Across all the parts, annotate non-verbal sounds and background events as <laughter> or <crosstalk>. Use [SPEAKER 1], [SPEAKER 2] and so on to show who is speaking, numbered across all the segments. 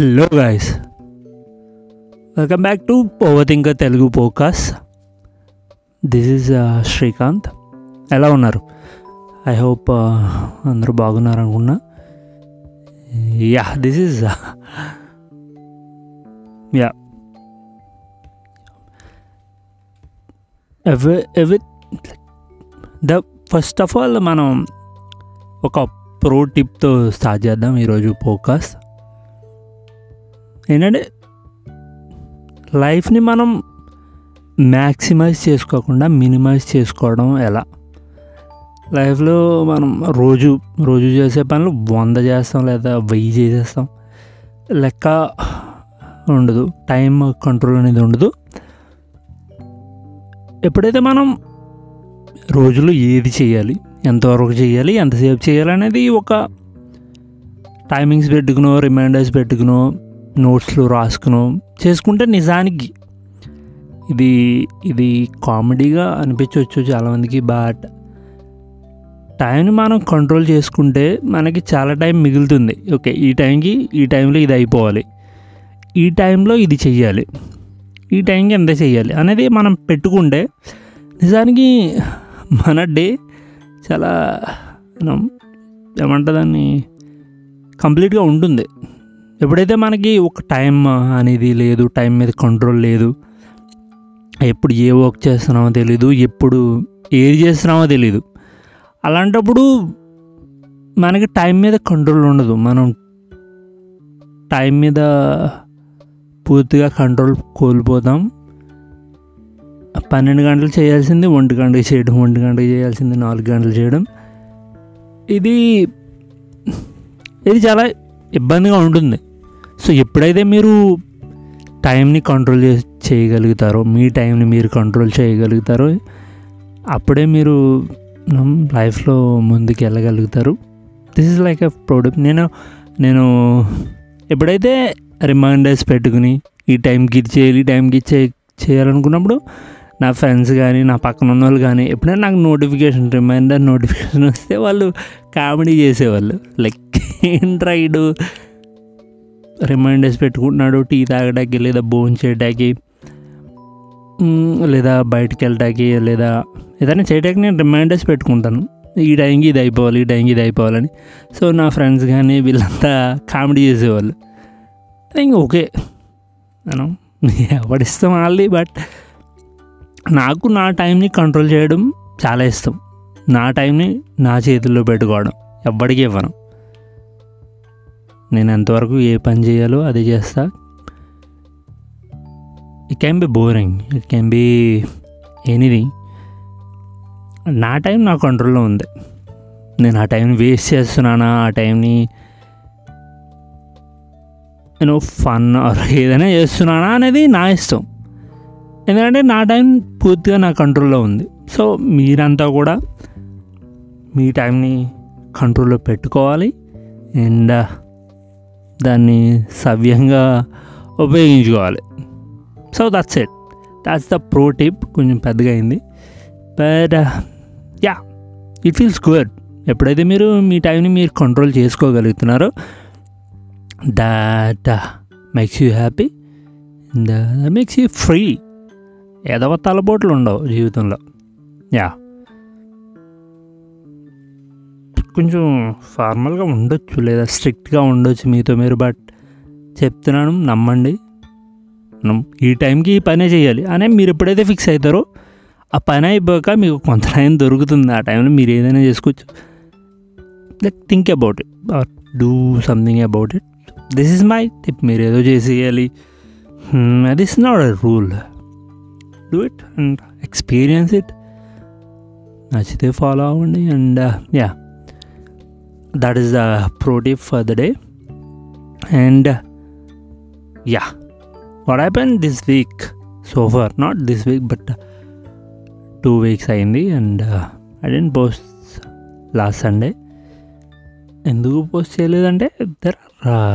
[SPEAKER 1] Hello guys welcome back to overthinker Telugu podcast this is Srikanth ఎలా ఉన్నారు? I hope అందరూ బాగున్నారు అనుకున్నా. Yeah this is yeah every every the first of all మనం ఒక pro టిప్తో స్టార్ట్ చేద్దాం ఈరోజు పోకాస్ ఏంటంటే లైఫ్ని మనం మ్యాక్సిమైజ్ చేసుకోకుండా మినిమైజ్ చేసుకోవడం ఎలా? లైఫ్లో మనం రోజు రోజు చేసే పనులు వంద చేస్తాం లేదా వెయ్యి చేసేస్తాం. లెక్క ఉండదు. టైం కంట్రోల్ అనేది ఉండదు. ఎప్పుడైతే మనం రోజులో ఏది చేయాలి ఎంతవరకు చేయాలి ఎంతసేపు చేయాలి అనేది ఒక టైమింగ్స్ పెట్టుకునో రిమైండర్స్ పెట్టుకునో నోట్స్లో రాసుకుని చేసుకుంటే నిజానికి ఇది ఇది కామెడీగా అనిపించవచ్చు చాలామందికి బట్ టైంని మనం కంట్రోల్ చేసుకుంటే మనకి చాలా టైం మిగులుతుంది. ఓకే ఈ టైంకి ఈ టైంలో ఇది అయిపోవాలి. ఈ టైంలో ఇది చెయ్యాలి. ఈ టైంకి ఎంత చేయాలి అనేది మనం పెట్టుకుంటే నిజానికి మన డే చాలా ఏమంటుంది దాన్ని కంప్లీట్గా ఉంటుంది. ఎప్పుడైతే మనకి ఒక టైం అనేది లేదు టైం మీద కంట్రోల్ లేదు ఎప్పుడు ఏ వర్క్ చేస్తున్నామో తెలీదు ఎప్పుడు ఏది చేస్తున్నామో తెలీదు. అలాంటప్పుడు మనకి టైం మీద కంట్రోల్ ఉండదు. మనం టైం మీద పూర్తిగా కంట్రోల్ కోల్పోతాం. పన్నెండు గంటలు చేయాల్సింది ఒంటి గంటకి చేయడం ఒంటి గంటకి చేయాల్సింది నాలుగు గంటలు చేయడం. ఇది ఇది చాలా ఇబ్బందిగా ఉంటుంది. సో ఎప్పుడైతే మీరు టైంని కంట్రోల్ చే చేయగలుగుతారో మీ టైంని మీరు కంట్రోల్ చేయగలుగుతారో అప్పుడే మీరు లైఫ్లో ముందుకు వెళ్ళగలుగుతారు. This is like a product నేను నేను ఎప్పుడైతే రిమైండర్స్ పెట్టుకుని ఈ టైంకి ఇది చేయాలి ఈ టైంకి ఇది చే చేయాలనుకున్నప్పుడు నా ఫ్రెండ్స్ కానీ నా పక్కన ఉన్న వాళ్ళు కానీ ఎప్పుడైనా నాకు నోటిఫికేషన్ రిమైండర్ నోటిఫికేషన్ వస్తే వాళ్ళు కామెడీ చేసేవాళ్ళు. లైక్ ఏంట్రా ఇడు? రిమైండర్స్ పెట్టుకుంటున్నాడు టీ తాగడానికి లేదా భోజనం చేయడానికి లేదా బయటికి వెళ్ళడానికి లేదా ఏదైనా చేయడానికి నేను రిమైండర్స్ పెట్టుకుంటాను. ఈ టైంకి ఇది అయిపోవాలి ఈ టైంకి ఇది అయిపోవాలని. సో నా ఫ్రెండ్స్ కానీ వీళ్ళంతా కామెడీ చేసేవాళ్ళు. ఇంక ఓకే నేను ఎవడిస్తాం వాళ్ళది బట్ నాకు నా టైంని కంట్రోల్ చేయడం చాలా ఇష్టం. నా టైంని నా చేతుల్లో పెట్టుకోవడం. ఎవ్వడికి ఇవ్వను. నేను ఎంతవరకు ఏ పని చేయాలో అది చేస్తా. It can be boring it can be anything నా టైం నా కంట్రోల్లో ఉంది. నేను ఆ టైంని వేస్ట్ చేస్తున్నానా? ఆ టైంని నేను ఫన్ ఏదైనా చేస్తున్నానా అనేది నా ఇష్టం. ఎందుకంటే నా టైం పూర్తిగా నా కంట్రోల్లో ఉంది. సో మీరంతా కూడా మీ టైంని కంట్రోల్లో పెట్టుకోవాలి. అండ్ దాన్ని సవ్యంగా ఉపయోగించుకోవాలి. So that's it that's the pro tip కొంచెం పెద్దగా అయింది. But yeah it feels good ఎప్పుడైతే మీరు మీ టైంని మీరు control చేసుకోగలుగుతున్నారో that makes you happy and makes you free ఏదో తలపోట్లు ఉండవు జీవితంలో. యా కొంచెం ఫార్మల్గా ఉండొచ్చు లేదా స్ట్రిక్ట్గా ఉండొచ్చు మీతో మీరు బట్ చెప్తున్నాను నమ్మండి. ఈ టైంకి ఈ పనే చేయాలి. అనే మీరు ఎప్పుడైతే ఫిక్స్ అవుతారో ఆ పని అయిపోయాక మీకు కొంత టైం దొరుకుతుంది. ఆ టైంలో మీరు ఏదైనా చేసుకోవచ్చు. Like think about it. Or do something about it. This is my tip. మీరు ఏదో చేసేయాలి. This not a rule. Do it and experience it. నచ్చితే ఫాలో అవ్వండి and yeah. That is the pro tip for the day and yeah what happen this week so for not this week but two weeks అయింది and I didn't post last Sunday ఎందుకు post చేయలేదంటే there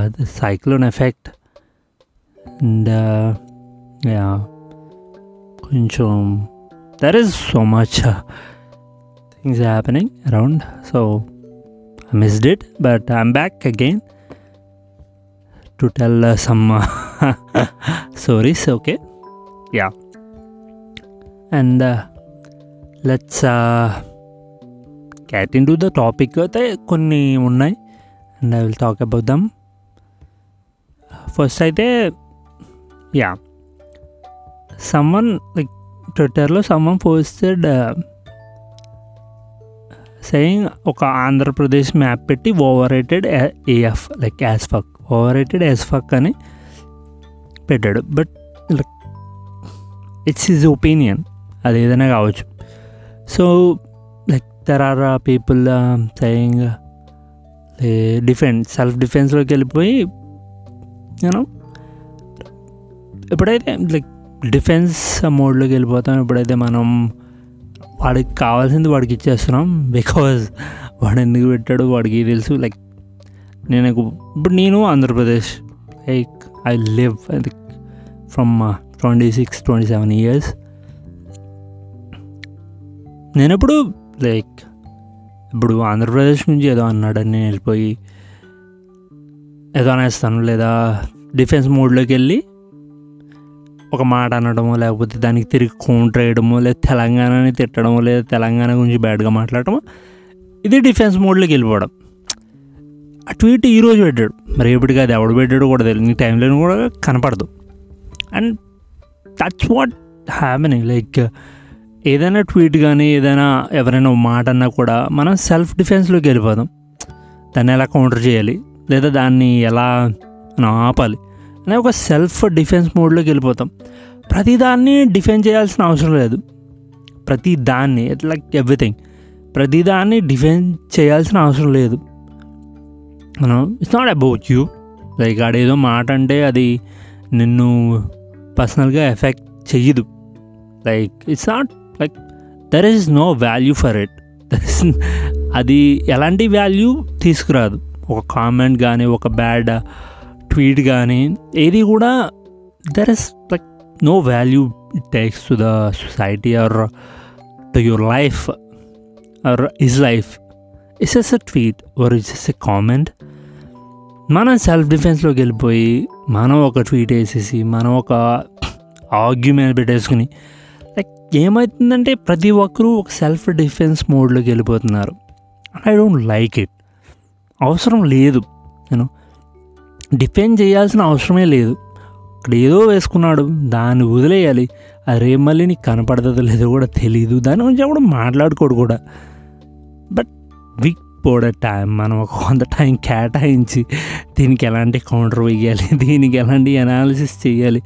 [SPEAKER 1] the cyclone effect and yeah కొంచెం there is so much things happening around so I missed it, but I'm back again to tell some stories okay yeah and let's cat in to the topic అయితే కొన్ని ఉన్నాయి and I will talk about them first అయితే yeah someone like ట్విట్టర్లో someone posted saying ఒక Andhra Pradesh map పెట్టి overrated AF like as fuck overrated as fuck అని పెట్టాడు. But like it's his opinion అది ఏదైనా కావచ్చు. So like there are people saying defence self డిఫెన్స్లోకి వెళ్ళిపోయి నేను ఎప్పుడైతే లైక్ డిఫెన్స్ మోడ్లోకి వెళ్ళిపోతాం ఎప్పుడైతే మనం వాడికి కావాల్సింది వాడికి ఇచ్చేస్తున్నాం బికాజ్ వాడు ఎందుకు పెట్టాడు వాడికి తెలుసు. లైక్ నేను ఇప్పుడు నేను Andhra Pradesh. Like I live from twenty six twenty seven years నేను ఎప్పుడు లైక్ ఇప్పుడు ఆంధ్రప్రదేశ్ నుంచి ఏదో అన్నాడని నేను వెళ్ళిపోయి ఏదో అనేస్తాను లేదా డిఫెన్స్ మోడ్లోకి వెళ్ళి ఒక మాట అనడము లేకపోతే దానికి తిరిగి కౌంటర్ వేయడము లేదా తెలంగాణని తిట్టడము లేదా తెలంగాణ గురించి బ్యాడ్గా మాట్లాడటము ఇది డిఫెన్స్ మోడ్లోకి వెళ్ళిపోవడం. ఆ ట్వీట్ ఈరోజు పెట్టాడు. మరి అది ఎవడు పెట్టాడు కూడా తెలియదు నీ టైంలో కూడా కనపడదు. And that's what happening. Like ఏదైనా ట్వీట్ కానీ ఏదైనా ఎవరైనా మాట అన్నా కూడా మనం సెల్ఫ్ డిఫెన్స్లోకి వెళ్ళిపోదాం. దాన్ని ఎలా కౌంటర్ చేయాలి? లేదా దాన్ని ఎలా ఆపాలి? అనే ఒక సెల్ఫ్ డిఫెన్స్ మోడ్లోకి వెళ్ళిపోతాం. ప్రతిదాన్ని డిఫెండ్ చేయాల్సిన అవసరం లేదు. ప్రతి దాన్ని లైక్ ఎవ్రీథింగ్ ప్రతిదాన్ని డిఫెండ్ చేయాల్సిన అవసరం లేదు. మనం it's not about you like ఆడేదో మాట అంటే అది నిన్ను పర్సనల్గా ఎఫెక్ట్ చెయ్యదు. Like it's not like there is no value for it అది ఎలాంటి వాల్యూ తీసుకురాదు. ఒక కామెంట్ కానీ ఒక బ్యాడ్ ట్వీట్ కానీ ఏది కూడా there is like no value it takes to the society or to your life or is life is as a tweet or is as a comment మనం సెల్ఫ్ డిఫెన్స్లోకి వెళ్ళిపోయి మనం ఒక ట్వీట్ వేసేసి మనం ఒక ఆర్గ్యుమెంట్ పెట్టేసుకుని లైక్ ఏమవుతుందంటే ప్రతి ఒక్కరూ ఒక సెల్ఫ్ డిఫెన్స్ మోడ్లోకి వెళ్ళిపోతున్నారు. ఐ డోంట్ లైక్ ఇట్ అవసరం లేదు నేను డిఫెండ్ చేయాల్సిన అవసరమే లేదు. అక్కడ ఏదో వేసుకున్నాడు దాన్ని వదిలేయాలి. అరే మళ్ళీ నీకు కనపడదో లేదో కూడా తెలియదు దాని గురించి కూడా మాట్లాడుకోడు కూడా. బట్ వీక్ పోడే టైం మనం ఒక కొంత టైం కేటాయించి దీనికి ఎలాంటి కౌంటర్ వేయాలి <laughs> దీనికి ఎలాంటి అనాలిసిస్ చేయాలి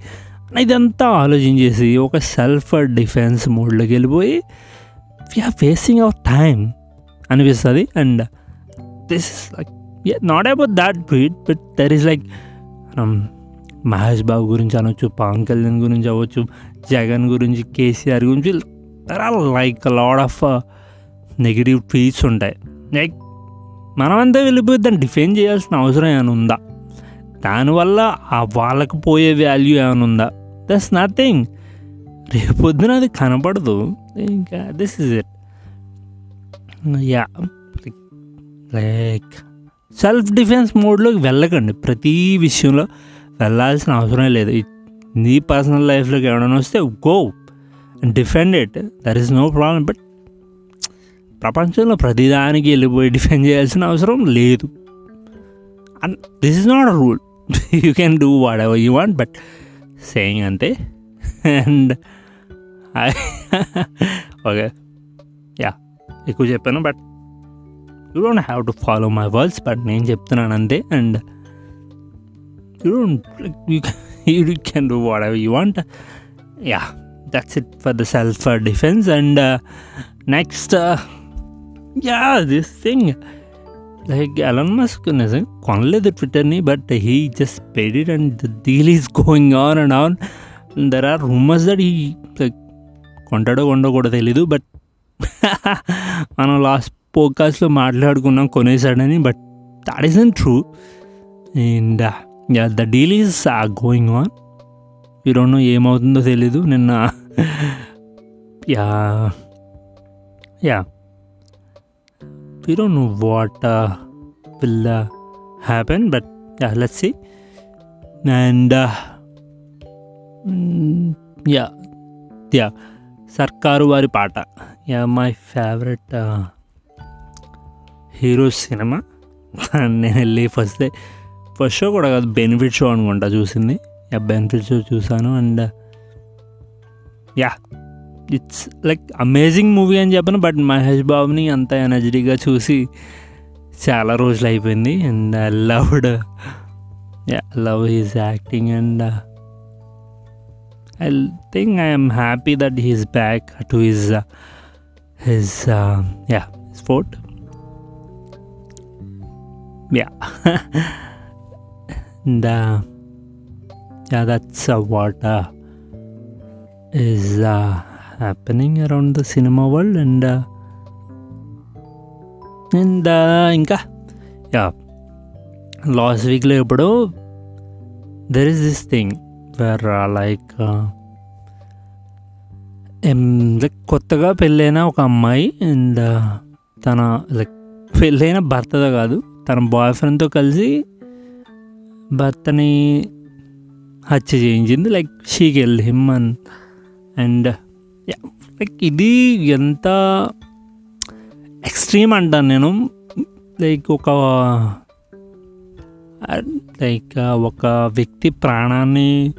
[SPEAKER 1] ఇదంతా ఆలోచించేసి ఒక సెల్ఫ్ డిఫెన్స్ మోడ్లోకి వెళ్ళిపోయి వీఆర్ ఫేసింగ్ అవర్ టైం అనిపిస్తుంది. And this is like not about that tweet but there is like Mahesh Babu గురించి అనొచ్చు పవన్ కళ్యాణ్ గురించి అవ్వచ్చు జగన్ గురించి కేసీఆర్ గురించి there are like lot of negative tweets ఉంటాయి. లైక్ మనమంతా వెళ్ళిపోయి దాన్ని డిఫెండ్ చేయాల్సిన అవసరం ఏమైనా ఉందా? దానివల్ల ఆ వాళ్ళకి పోయే వాల్యూ ఏమైనా ఉందా? దట్స్ నథింగ్ రేపొద్దున అది కనపడదు. ఇంకా this is it yeah like self defence మోడ్లోకి వెళ్ళకండి. ప్రతి విషయంలో వెళ్ళాల్సిన అవసరం లేదు. నీ పర్సనల్ లైఫ్లోకి ఎవరైనా వస్తే go defend it there is no problem but ప్రపంచంలో ప్రతిదానికి వెళ్ళిపోయి డిఫెండ్ చేయాల్సిన అవసరం లేదు. And this is not a rule you can do whatever you want but saying అంతే అండ్ ఓకే యా ఎక్కువ చెప్పాను but you don't have to follow my words but నేను చెప్తున్నాను అంతే. And you don't you can do whatever you want yeah that's it for the self defence and next yeah this thing like Elon Musk నిజంగా కొనలేదు ట్విట్టర్ని but he just paid it and the deal is going on and on there are rumours that he like కొంటాడో కొండో కూడా తెలీదు but <laughs> మనం last పోడ్కాస్ట్లో మాట్లాడుకున్నాం కొనేసాడని but that is and true and yeah the deal is going on ఈ రెండు ఏమవుతుందో తెలీదు. నిన్న yeah yeah we don't know what uh, happen but yeah but see and yeah yeah Sarkaru Vaari Paata. Yeah my favourite hero cinema? నేను వెళ్ళి first first show కూడా కాదు benefit show అనుకుంటా చూసింది. యా బెనిఫిట్ షో చూసాను and yeah it's like amazing movie అని చెప్పను but Mahesh బాబుని అంత ఎనర్జీగా చూసి చాలా రోజులు అయిపోయింది. And I loved yeah love his acting and I think I'm happy that he's back to his his yeah sport yeah and uh, yeah that's uh, what uh, is uh, happening around the cinema world and uh, and uh, ఇంకా yeah last వీక్లో ఇప్పుడు there is this thing where like like కొత్తగా పెళ్ళైన ఒక అమ్మాయి and తన like పెళ్ళైన భర్తతో కాదు తన బాయ్ ఫ్రెండ్తో కలిసి భర్తని హత్య చేయించింది. లైక్ షీ వెళ్ళి హిమ్ అండ్ అండ్ లైక్ ఇది ఎంత ఎక్స్ట్రీమ్ అంటాను నేను. లైక్ ఒక లైక్ ఒక వ్యక్తి ప్రాణాన్ని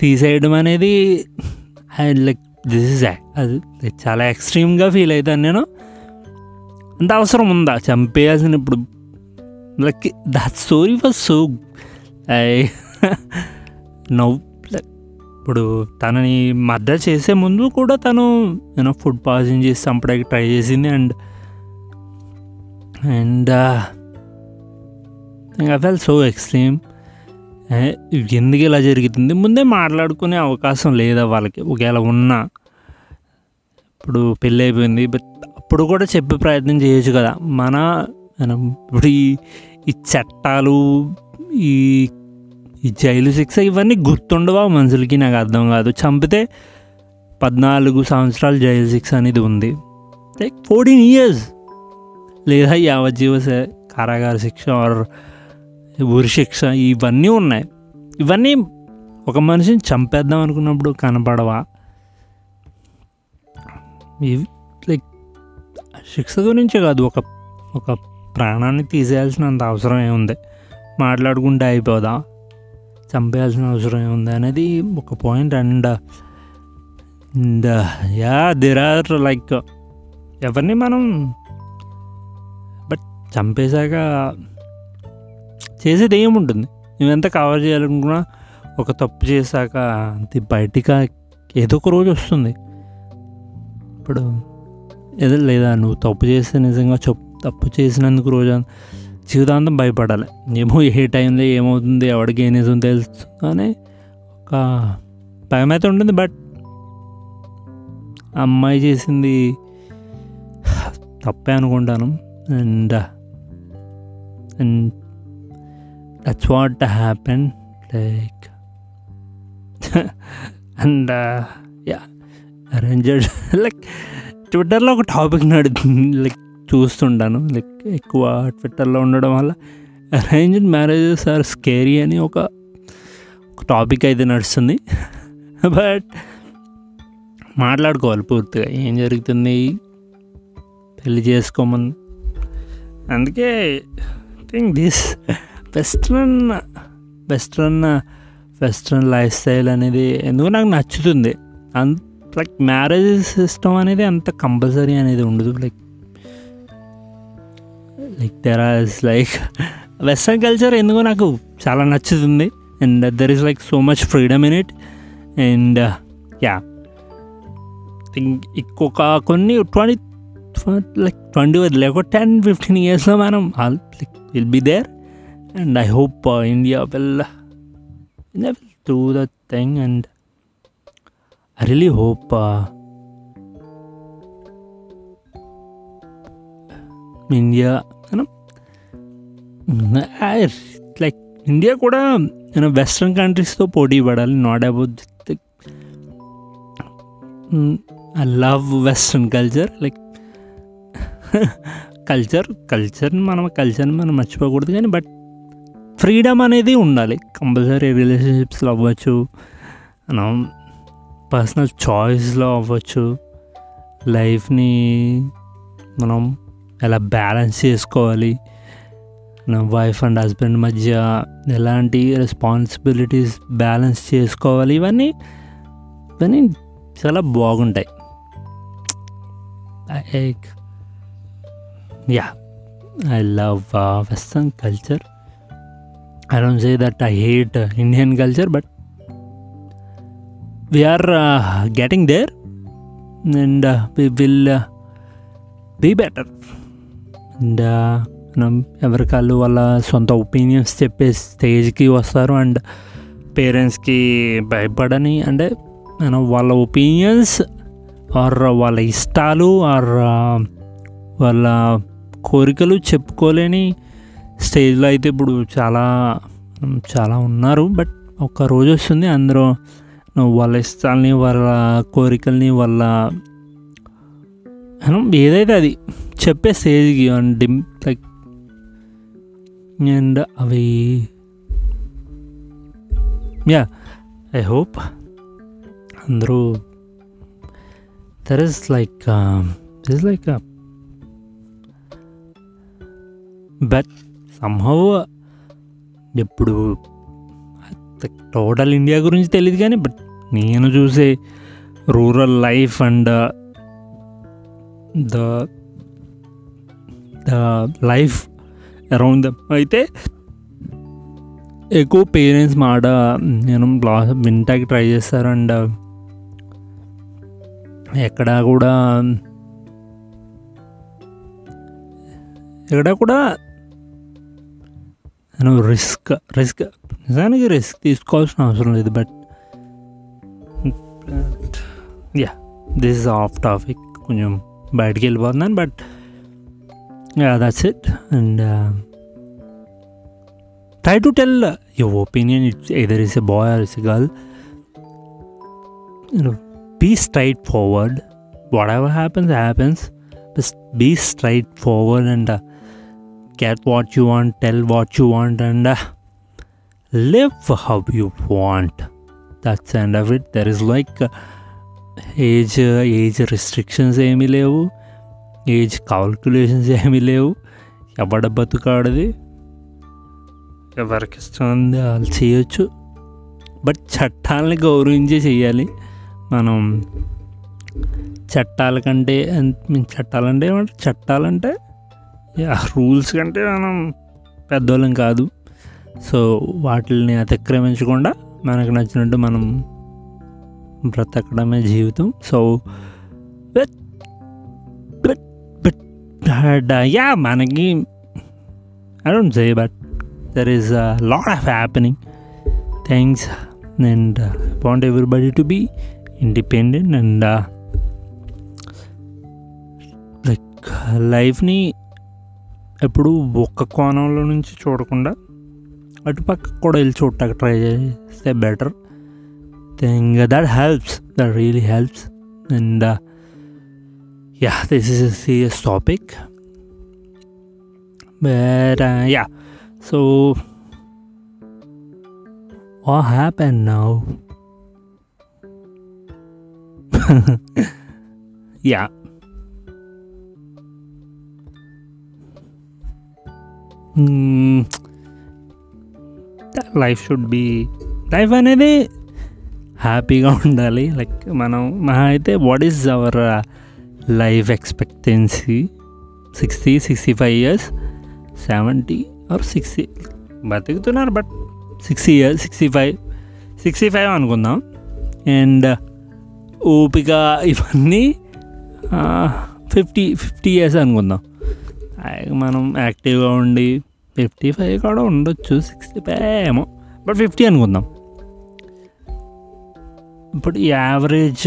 [SPEAKER 1] తీసేయడం అనేది లైక్ దిస్ ఇస్ అది చాలా ఎక్స్ట్రీమ్గా ఫీల్ అవుతాను నేను. అంత అవసరం ఉందా? చంపేయాల్సిన ఇప్పుడు like that story was so I నవ్వు <laughs> ఇప్పుడు తనని మర్డర్ చేసే ముందు కూడా తను యూనో ఫుడ్ పాయిజన్ చేసి చంపడానికి ట్రై చేసింది and and I felt so extreme ఎందుకు ఇలా జరుగుతుంది ముందే మాట్లాడుకునే అవకాశం లేదా వాళ్ళకి? ఒకవేళ ఉన్నా. ఇప్పుడు పెళ్ళి అయిపోయింది బట్ అప్పుడు కూడా చెప్పే ప్రయత్నం చేయొచ్చు కదా? మన మనం ఇప్పుడు ఈ ఈ చట్టాలు ఈ ఈ జైలు శిక్ష ఇవన్నీ గుర్తుండవా మనుషులకి? నాకు అర్థం కాదు. చంపితే పద్నాలుగు సంవత్సరాలు జైలు శిక్ష అనేది ఉంది. లైక్ ఫోర్టీన్ ఇయర్స్ లేదా యావజ్జీవ కారాగార శిక్ష ఆర్ ఉరి శిక్ష ఇవన్నీ ఉన్నాయి. ఇవన్నీ ఒక మనిషిని చంపేద్దాం అనుకున్నప్పుడు కనపడవా? లైక్ శిక్ష గురించే కాదు. ఒక ఒక ప్రాణాన్ని తీసేయాల్సినంత అవసరం ఏముంది మాట్లాడుకుంటే అయిపోదా? చంపేయాల్సిన అవసరం ఏముంది అనేది ఒక point and yeah there are like ఎవరిని మనం బట్ చంపేశాక చేసేది ఏముంటుంది నువ్వెంత కవర్ చేయాలనుకున్నా ఒక తప్పు చేశాక అది బయటికి ఏదో ఒక రోజు వస్తుంది. ఇప్పుడు ఏదో లేదా నువ్వు తప్పు చేస్తే నిజంగా చెప్పు. తప్పు చేసినందుకు రోజు జీవితాంతం భయపడాలి. ఏమో ఏ టైంలో ఏమవుతుంది ఎవరికి ఏం నిజం తెలుసు కానీ ఒక భయం అయితే ఉంటుంది. బట్ అమ్మాయి చేసింది తప్పే అనుకుంటాను. And and that's what happen like and yeah arranged like ట్విట్టర్లో ఒక టాపిక్ నడుతుంది లైక్ చూస్తుంటాను. లైక్ ఎక్కువ ట్విట్టర్లో ఉండడం వల్ల అరేంజ్డ్ మ్యారేజెస్ ఆర్ స్కేరీ అని ఒక టాపిక్ అయితే నడుస్తుంది. <laughs> బట్ మాట్లాడుకోవాలి పూర్తిగా. ఏం జరుగుతుంది? పెళ్ళి చేసుకోమని. అందుకే think this western western western lifestyle అనేది ఎందుకు నాకు నచ్చుతుంది? అంత లైక్ మ్యారేజ్ సిస్టమ్ అనేది అంత కంపల్సరీ అనేది ఉండదు. Like like there as like western culture ఎందుకో నాకు చాలా నచ్చుతుంది. And there is like so much freedom in it and yeah think ఇంకొక కొన్ని ట్వంటీ లైక్ ట్వంటీ లేకపోతే టెన్ ఫిఫ్టీన్ ఇయర్స్లో మనం like will be there and I hope India will will do the thing and I really hope India like India కూడా నేను western కంట్రీస్తో పోటీ పడాలి not about I love western culture like culture కల్చర్ని మనం కల్చర్ని మనం మర్చిపోకూడదు కానీ బట్ ఫ్రీడమ్ అనేది ఉండాలి. కంపల్సరీ రిలేషన్షిప్స్లో అవ్వచ్చు మనం పర్సనల్ చాయిస్లో అవ్వచ్చు లైఫ్ని మనం ఎలా బ్యాలెన్స్ చేసుకోవాలి వైఫ్ అండ్ హస్బెండ్ మధ్య ఎలాంటి రెస్పాన్సిబిలిటీస్ బ్యాలెన్స్ చేసుకోవాలి? ఇవన్నీ ఇవన్నీ చాలా బాగుంటాయి. Yeah I love western culture I don't say that I hate Indian culture but we're getting there and we will be better and మనం ఎవరికాళ్ళు వాళ్ళ సొంత ఒపీనియన్స్ చెప్పే స్టేజ్కి వస్తారు అండ్ పేరెంట్స్కి భయపడని అంటే మనం వాళ్ళ ఒపీనియన్స్ ఆర్ వాళ్ళ ఇష్టాలు ఆర్ uh, వాళ్ళ కోరికలు చెప్పుకోలేని స్టేజ్లో అయితే ఇప్పుడు చాలా చాలా ఉన్నారు. బట్ ఒక రోజు వస్తుంది అందరూ వాళ్ళ ఇష్టాలని వాళ్ళ కోరికల్ని వాళ్ళ ఏదైతే అది చెప్పే స్టేజ్కి అండ్ లైక్ అండ్ అవి యా ఐ హోప్ అందరూ there is like is like but somehow ఎప్పుడు టోటల్ ఇండియా గురించి తెలియదు కానీ బట్ నేను చూసే rural life and the the life around. Them అయితే ఎక్కువ పేరెంట్స్ మాట నేను బ్లా వింటాకి ట్రై చేస్తారు అండ్ ఎక్కడ కూడా ఎక్కడ కూడా నేను రిస్క్ రిస్క్ నిజానికి రిస్క్ తీసుకోవాల్సిన అవసరం లేదు. But yeah this is off topic. కొంచెం బయటికి వెళ్ళిపోతున్నాను. But yeah that's it and try to tell uh, your opinion it's either it's a boy or it's a girl you know be straightforward whatever happens happens just be straightforward and uh, get what you want tell what you want and uh, live how you want that's the end of it there is like uh, age age restrictions ఏమీ లేవు age calculations ఏమీ లేవు. ఎవడ బతుకాడది? ఎవరికి ఇష్టం ఉంది వాళ్ళు చేయొచ్చు. బట్ చట్టాలని గౌరవించే చేయాలి. మనం చట్టాల కంటే చట్టాలంటే ఏమంటే చట్టాలంటే రూల్స్ కంటే మనం పెద్దోళ్ళం కాదు. సో వాటిని అతిక్రమించకుండా మనకు నచ్చినట్టు మనం బ్రతకడమే జీవితం. సో యా మనకి I don't say but there is a lot of happening. Things and uh, I want everybody to be independent and uh, లైఫ్ని ఎప్పుడు ఒక్క కోణంలో నుంచి చూడకుండా అటుపక్క కూడా వెళ్ళి చూడటానికి ట్రై చేస్తే better. Thing that helps that really helps and Yeah this is a serious topic but yeah So, what happened now? <laughs> yeah. Mm, life should be life అనేది హ్యాపీగా ఉండాలి లైక్ మనం మహా అయితే what is our life expectancy sixty sixty five years seventy or sixty బతుకుతున్నారు but sixty years sixty five sixty five అనుకుందాం and uh, ఓపిక ఇవన్నీ ఫిఫ్టీ ఫిఫ్టీ ఇయర్స్ అనుకుందాం. మనం యాక్టివ్గా ఉండి ఫిఫ్టీ ఫైవ్ కూడా ఉండొచ్చు సిక్స్టీ ఫైవ్ ఏమో బట్ ఫిఫ్టీ అనుకుందాం. ఇప్పుడు యావరేజ్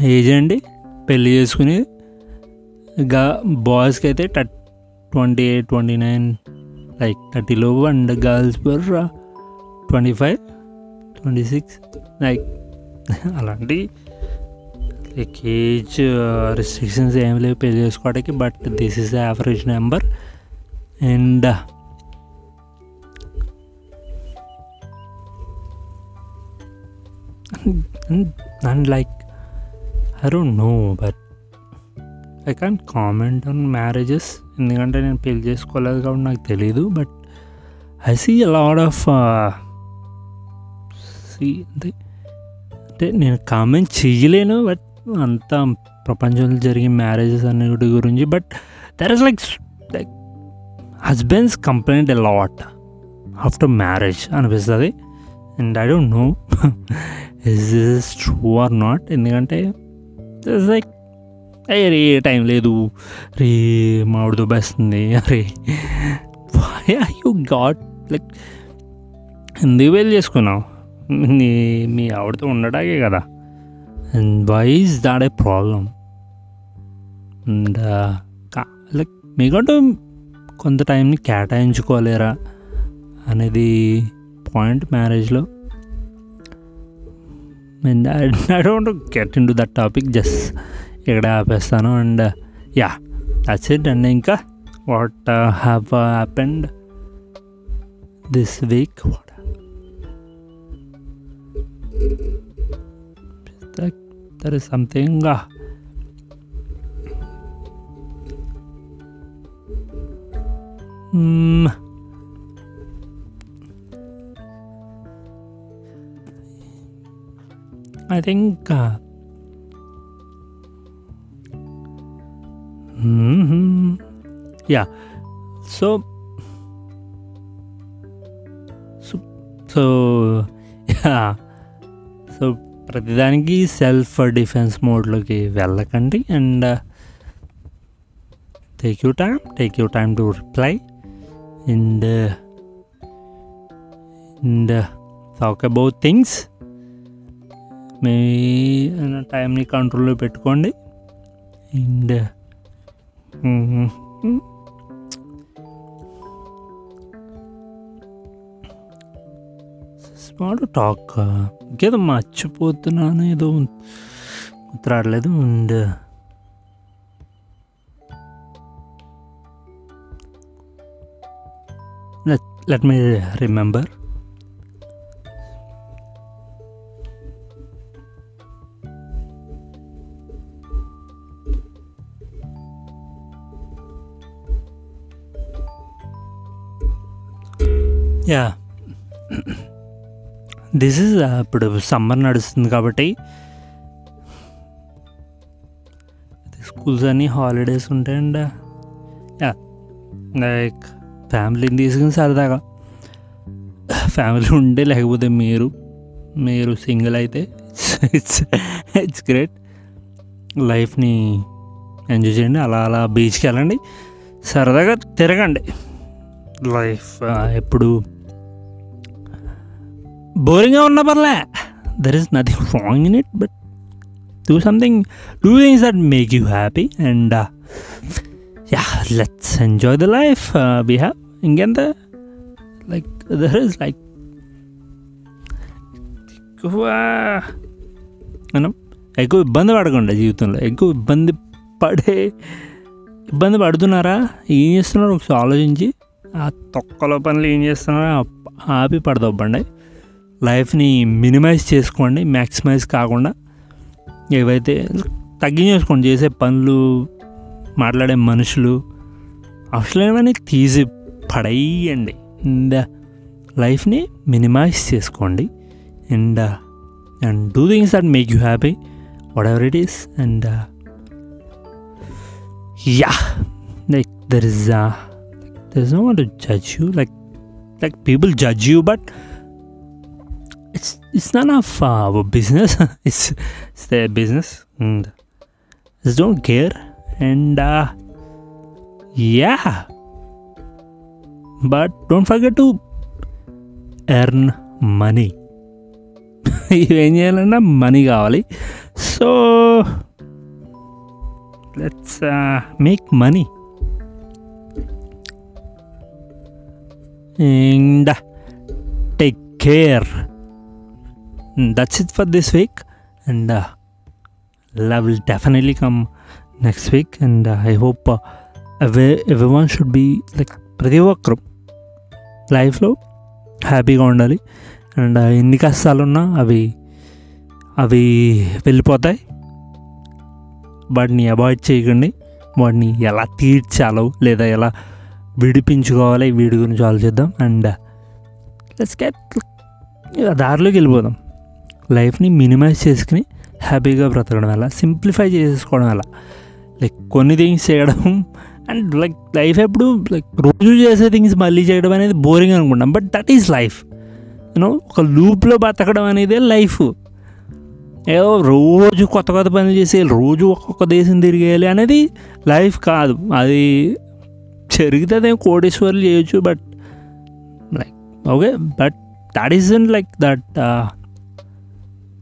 [SPEAKER 1] ఏజ్ అండి పెళ్ళి చేసుకుని గా బాయ్స్కి అయితే టట్ twenty eight twenty nine like థర్టీలో and girls for twenty five twenty six like అలాంటి లైక్ ఏజ్ రిస్ట్రిక్షన్స్ ఏం లేవు పెళ్ళి చేసుకోవడానికి but this is average number and and like I don't know but I can comment on marriages ఎందుకంటే నేను పెళ్ళి చేసుకోలేదు కాబట్టి నాకు తెలియదు but I see lot of see అంటే అంటే నేను కామెంట్ చేయలేను బట్ అంతా ప్రపంచంలో జరిగే మ్యారేజెస్ అన్నిటి గురించి. But there is like like husbands complain a lot after marriage అనిపిస్తుంది. And I don't know is is true or not ఎందుకంటే లైక్ అయ్యే రే టైం లేదు. రే మామిడి దుబ్బేస్తుంది అరే యూ గాట్ లైక్ ఎందుకు వెళ్ళి చేసుకున్నావు? నీ మీ ఆవిడతో ఉండడాకే కదా. And why is that a problem and like మీకంటూ కొంత టైంని కేటాయించుకోలేరా? అనేది పాయింట్ మ్యారేజ్లో and I don't get into that topic just ఇక్కడ ఆపేస్తాను and yeah that's it and ఇంకా what have happened this week what there is something I think. Uh, hmm Yeah. So. So. So. Yeah. So ప్రతిదానికి self defence మోడ్లోకి వెళ్ళకండి and take you time take you time to reply and and talk about things మీ టైంని కంట్రోల్లో పెట్టుకోండి. And smart talk. ఇంకేదో మర్చిపోతున్నాను ఏదో గుర్తురాడలేదు and let me remember yeah. This is uh, ఇప్పుడు సమ్మర్ నడుస్తుంది కాబట్టి స్కూల్స్ అన్నీ హాలిడేస్ ఉంటాయండి యా. లైక్ ఫ్యామిలీని తీసుకుని సరదాగా. ఫ్యామిలీ ఉంటే లేకపోతే మీరు మీరు సింగిల్ అయితే ఇట్స్ ఇట్స్ గ్రేట్ లైఫ్ని ఎంజాయ్ చేయండి. అలా అలా బీచ్కి వెళ్ళండి. సరదాగా తిరగండి. లైఫ్ uh, ఎప్పుడు బోరింగ్గా ఉన్న పర్లే there is nothing wrong in it but do something do things that make you happy and yeah let's enjoy the life we have ఇంకెంత లైక్ దర్ ఇస్ లైక్ ఎక్కువ మనం ఎక్కువ ఇబ్బంది పడకుండా జీవితంలో ఎక్కువ ఇబ్బంది పడే ఇబ్బంది పడుతున్నారా ఏం చేస్తున్నారో ఒకసారి ఆలోచించి ఆ తొక్కలో పనులు ఏం చేస్తున్నారో ఆపి పడదొబ్బండి లైఫ్ని మినిమైజ్ చేసుకోండి మ్యాక్సిమైజ్ కాకుండా ఏవైతే తగ్గించేసుకోండి చేసే పనులు మాట్లాడే మనుషులు అవసరమని తీసి పడేయండి. అండ్ లైఫ్ని మినిమైజ్ చేసుకోండి. And and do things that make you happy whatever it is. And yeah like there is there is no want to judge you like like people judge you but it's it's none of uh, our business <laughs> it's it's their business and just don't care and uh, yeah but don't forget to earn money ఏం చేయాలన్నా money కావాలి so let's make money and take care That's it for this week and love will definitely come next week and I hope i hope షుడ్ every- like ప్రతి ఒక్కరు లైఫ్లో హ్యాపీగా ఉండాలి. And uh, ఎన్ని కష్టాలు ఉన్నా అవి అవి వెళ్ళిపోతాయి. వాటిని అవాయిడ్ చేయకండి. వాటిని ఎలా తీర్చాలో లేదా ఎలా విడిపించుకోవాలి వీడి గురించి ఆలోచిద్దాం. అండ్ uh, లెట్స్ గెట్ దారిలోకి వెళ్ళిపోదాం. లైఫ్ని మినిమైజ్ చేసుకుని హ్యాపీగా బ్రతకడం ఎలా సింప్లిఫై చేసుకోవడం ఎలా లైక్ కొన్ని థింగ్స్ చేయడం అండ్ లైక్ లైఫ్ ఎప్పుడు లైక్ రోజు చేసే థింగ్స్ మళ్ళీ చేయడం అనేది బోరింగ్ అనుకుంటాం but that is life. You know ఒక లూప్లో బతకడం అనేదే లైఫ్. ఏదో రోజు కొత్త కొత్త పనులు చేసేయాలి రోజు ఒక్కొక్క దేశం తిరిగేయాలి అనేది లైఫ్ కాదు. అది జరిగితే కోటేశ్వర్లు చేయొచ్చు but like okay but that is like that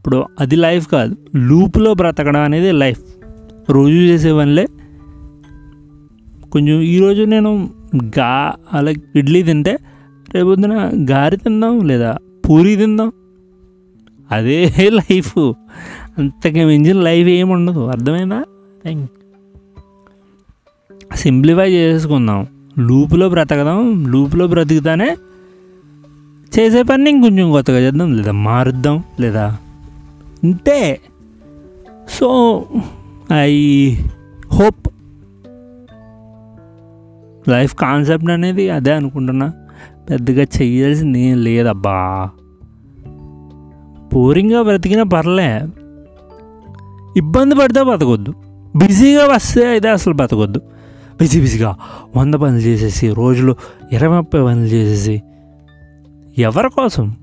[SPEAKER 1] ఇప్పుడు అది లైఫ్ కాదు. లూప్లో బ్రతకడం అనేది లైఫ్. రోజు చేసే పనిలే. కొంచెం ఈరోజు నేను గా అలా ఇడ్లీ తింటే రేపొద్దున గారి తిందాం లేదా పూరి తిందాం. అదే <laughs> లైఫ్. అంతకే మించిన లైఫ్ ఏమి ఉండదు. అర్థమైందా? థ్యాంక్ సింప్లిఫై చేసుకుందాం. లూపులో బ్రతకదాం. లూపులో బ్రతుకుతానే చేసే పని ఇంకొంచెం కొత్తగా చేద్దాం లేదా మారుద్దాం లేదా ఇంతే so I hope life concept అనేది అదే అనుకుంటున్నా. పెద్దగా చేయాల్సింది ఏం లేదబ్బా. బోరింగ్గా బ్రతికినా పర్లే. ఇబ్బంది పడితే బతకొద్దు. బిజీగా వస్తే అయితే అసలు బతకొద్దు. బిజీ బిజీగా వంద పనులు చేసేసి రోజులు ఇరవై ముప్పై పనులు చేసేసి ఎవరి కోసం?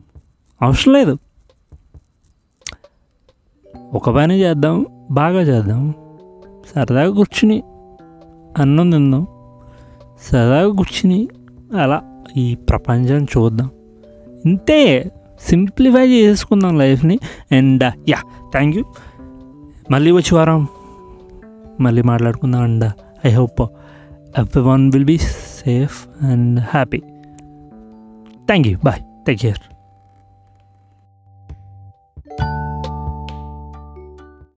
[SPEAKER 1] అవసరం లేదు. ఒక పని చేద్దాం బాగా చేద్దాం. సరదాగా కూర్చుని అన్నం తిందాం. సరదాగా కూర్చుని అలా ఈ ప్రపంచం చూద్దాం. ఇంతే. సింప్లిఫై చేసుకుందాం లైఫ్ని. అండ్ యా థ్యాంక్ యూ మళ్ళీ వచ్చి వారం మళ్ళీ మాట్లాడుకుందాం. And I hope everyone will be safe and happy thank you bye take care